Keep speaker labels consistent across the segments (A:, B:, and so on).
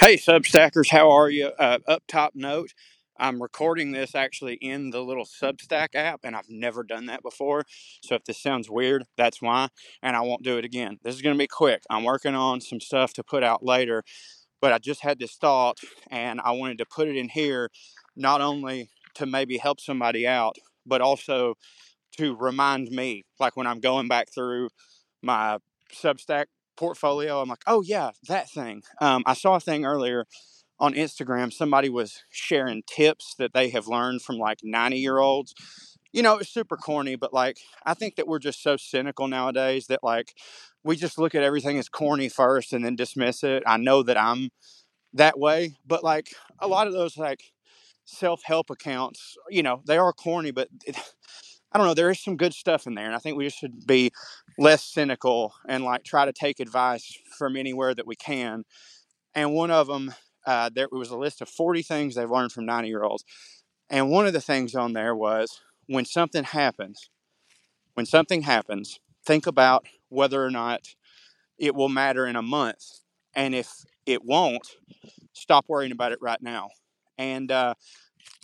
A: Hey, Substackers, how are you? Uh, up top note, I'm recording this actually in the little Substack app, and I've never done that before. So if this sounds weird, that's why, and I won't do it again. This is going to be quick. I'm working on some stuff to put out later, but I just had this thought, and I wanted to put it in here not only to maybe help somebody out, but also to remind me, like when I'm going back through my Substack portfolio, I'm like, oh yeah, that thing. Um, I saw a thing earlier on Instagram. Somebody was sharing tips that they have learned from like 90 year olds. You know, it's super corny, but like, I think that we're just so cynical nowadays that like we just look at everything as corny first and then dismiss it. I know that I'm that way, but like a lot of those like self help accounts, you know, they are corny, but it, I don't know, there is some good stuff in there. And I think we just should be less cynical and like try to take advice from anywhere that we can. And one of them, uh, there was a list of 40 things they've learned from 90 year olds. And one of the things on there was when something happens, when something happens, think about whether or not it will matter in a month. And if it won't, stop worrying about it right now. And uh,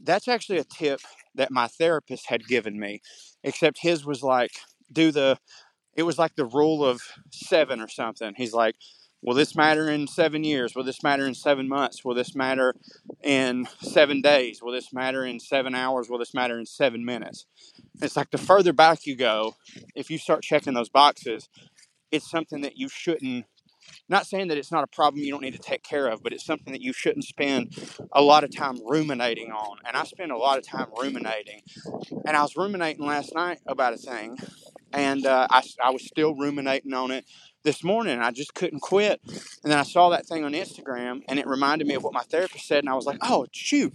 A: that's actually a tip that my therapist had given me, except his was like, do the, it was like the rule of seven or something. He's like, will this matter in seven years? Will this matter in seven months? Will this matter in seven days? Will this matter in seven hours? Will this matter in seven minutes? It's like the further back you go, if you start checking those boxes, it's something that you shouldn't not saying that it's not a problem you don't need to take care of, but it's something that you shouldn't spend a lot of time ruminating on. And I spend a lot of time ruminating. And I was ruminating last night about a thing, and uh, I, I was still ruminating on it this morning. I just couldn't quit. And then I saw that thing on Instagram, and it reminded me of what my therapist said. And I was like, oh, shoot,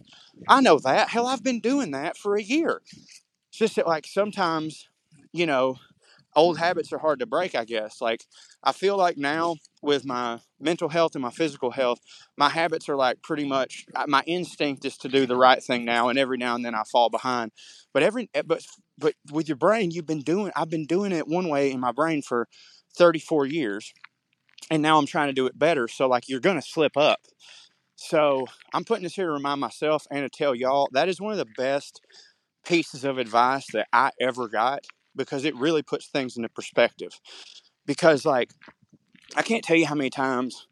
A: I know that. Hell, I've been doing that for a year. It's just that, like, sometimes, you know, old habits are hard to break, I guess. Like, I feel like now with my mental health and my physical health, my habits are like pretty much uh, my instinct is to do the right thing now, and every now and then I fall behind. But every eh, but but with your brain, you've been doing I've been doing it one way in my brain for 34 years, and now I'm trying to do it better. So like you're gonna slip up. So I'm putting this here to remind myself and to tell y'all that is one of the best pieces of advice that I ever got because it really puts things into perspective. Because like I can't tell you how many times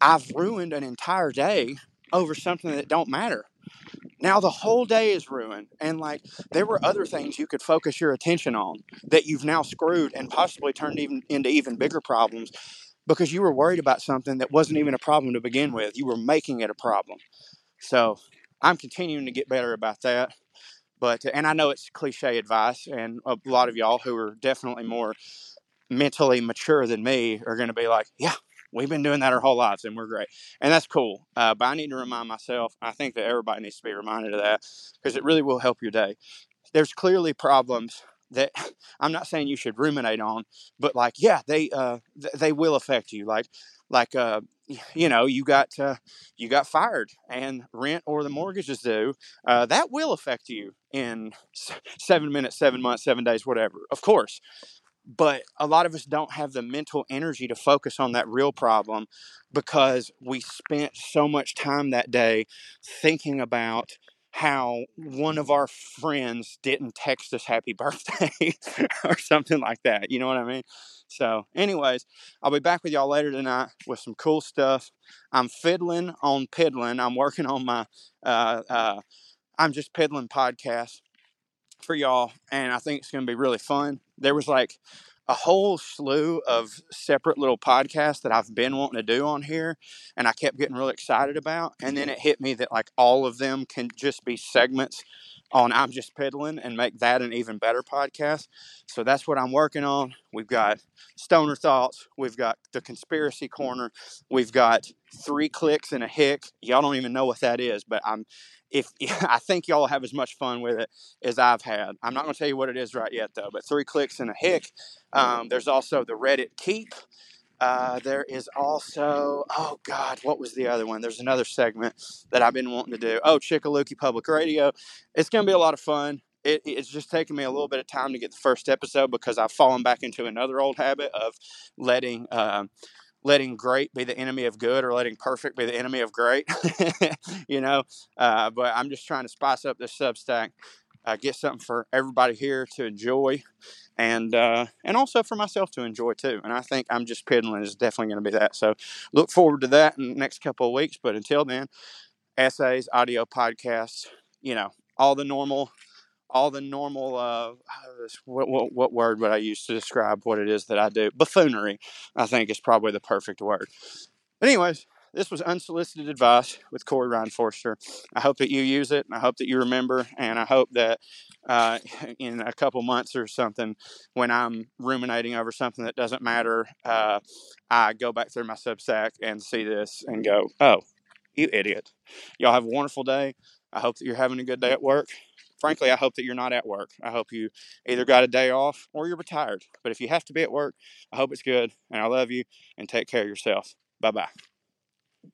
A: I've ruined an entire day over something that don't matter. Now the whole day is ruined, and like there were other things you could focus your attention on that you've now screwed and possibly turned even into even bigger problems because you were worried about something that wasn't even a problem to begin with. You were making it a problem. So I'm continuing to get better about that. But and I know it's cliche advice, and a lot of y'all who are definitely more mentally mature than me are going to be like, yeah, we've been doing that our whole lives and we're great. And that's cool. Uh, but I need to remind myself, I think that everybody needs to be reminded of that because it really will help your day. There's clearly problems that I'm not saying you should ruminate on, but like, yeah, they, uh, th- they will affect you. Like, like, uh, you know, you got, uh, you got fired and rent or the mortgage is due. Uh, that will affect you in seven minutes, seven months, seven days, whatever. Of course but a lot of us don't have the mental energy to focus on that real problem because we spent so much time that day thinking about how one of our friends didn't text us happy birthday or something like that. You know what I mean? So, anyways, I'll be back with y'all later tonight with some cool stuff. I'm fiddling on piddling. I'm working on my uh, uh, I'm just piddling podcast for y'all, and I think it's going to be really fun. There was like a whole slew of separate little podcasts that I've been wanting to do on here, and I kept getting really excited about. And then mm-hmm. it hit me that like all of them can just be segments on I'm Just Piddling and make that an even better podcast. So that's what I'm working on. We've got Stoner Thoughts, we've got the Conspiracy Corner, we've got Three Clicks and a Hick. Y'all don't even know what that is, but I'm if I think y'all have as much fun with it as I've had. I'm not going to tell you what it is right yet, though. But three clicks and a hick. Um, there's also the Reddit Keep. Uh, there is also oh god, what was the other one? There's another segment that I've been wanting to do. Oh, Chickalookie Public Radio. It's going to be a lot of fun. It, it's just taken me a little bit of time to get the first episode because I've fallen back into another old habit of letting. Uh, letting great be the enemy of good or letting perfect be the enemy of great, you know. Uh, but I'm just trying to spice up this Substack, uh, get something for everybody here to enjoy, and uh, and also for myself to enjoy too. And I think I'm just piddling is definitely going to be that. So look forward to that in the next couple of weeks. But until then, essays, audio podcasts, you know, all the normal all the normal uh, what, what, what word would I use to describe what it is that I do? Buffoonery, I think is probably the perfect word. But anyways, this was unsolicited advice with Corey Ryan Forrester. I hope that you use it. And I hope that you remember, and I hope that uh, in a couple months or something, when I'm ruminating over something that doesn't matter, uh, I go back through my Substack and see this and go, "Oh, you idiot!" Y'all have a wonderful day. I hope that you're having a good day at work frankly, I hope that you're not at work. I hope you either got a day off or you're retired. But if you have to be at work, I hope it's good. And I love you and take care of yourself. Bye bye.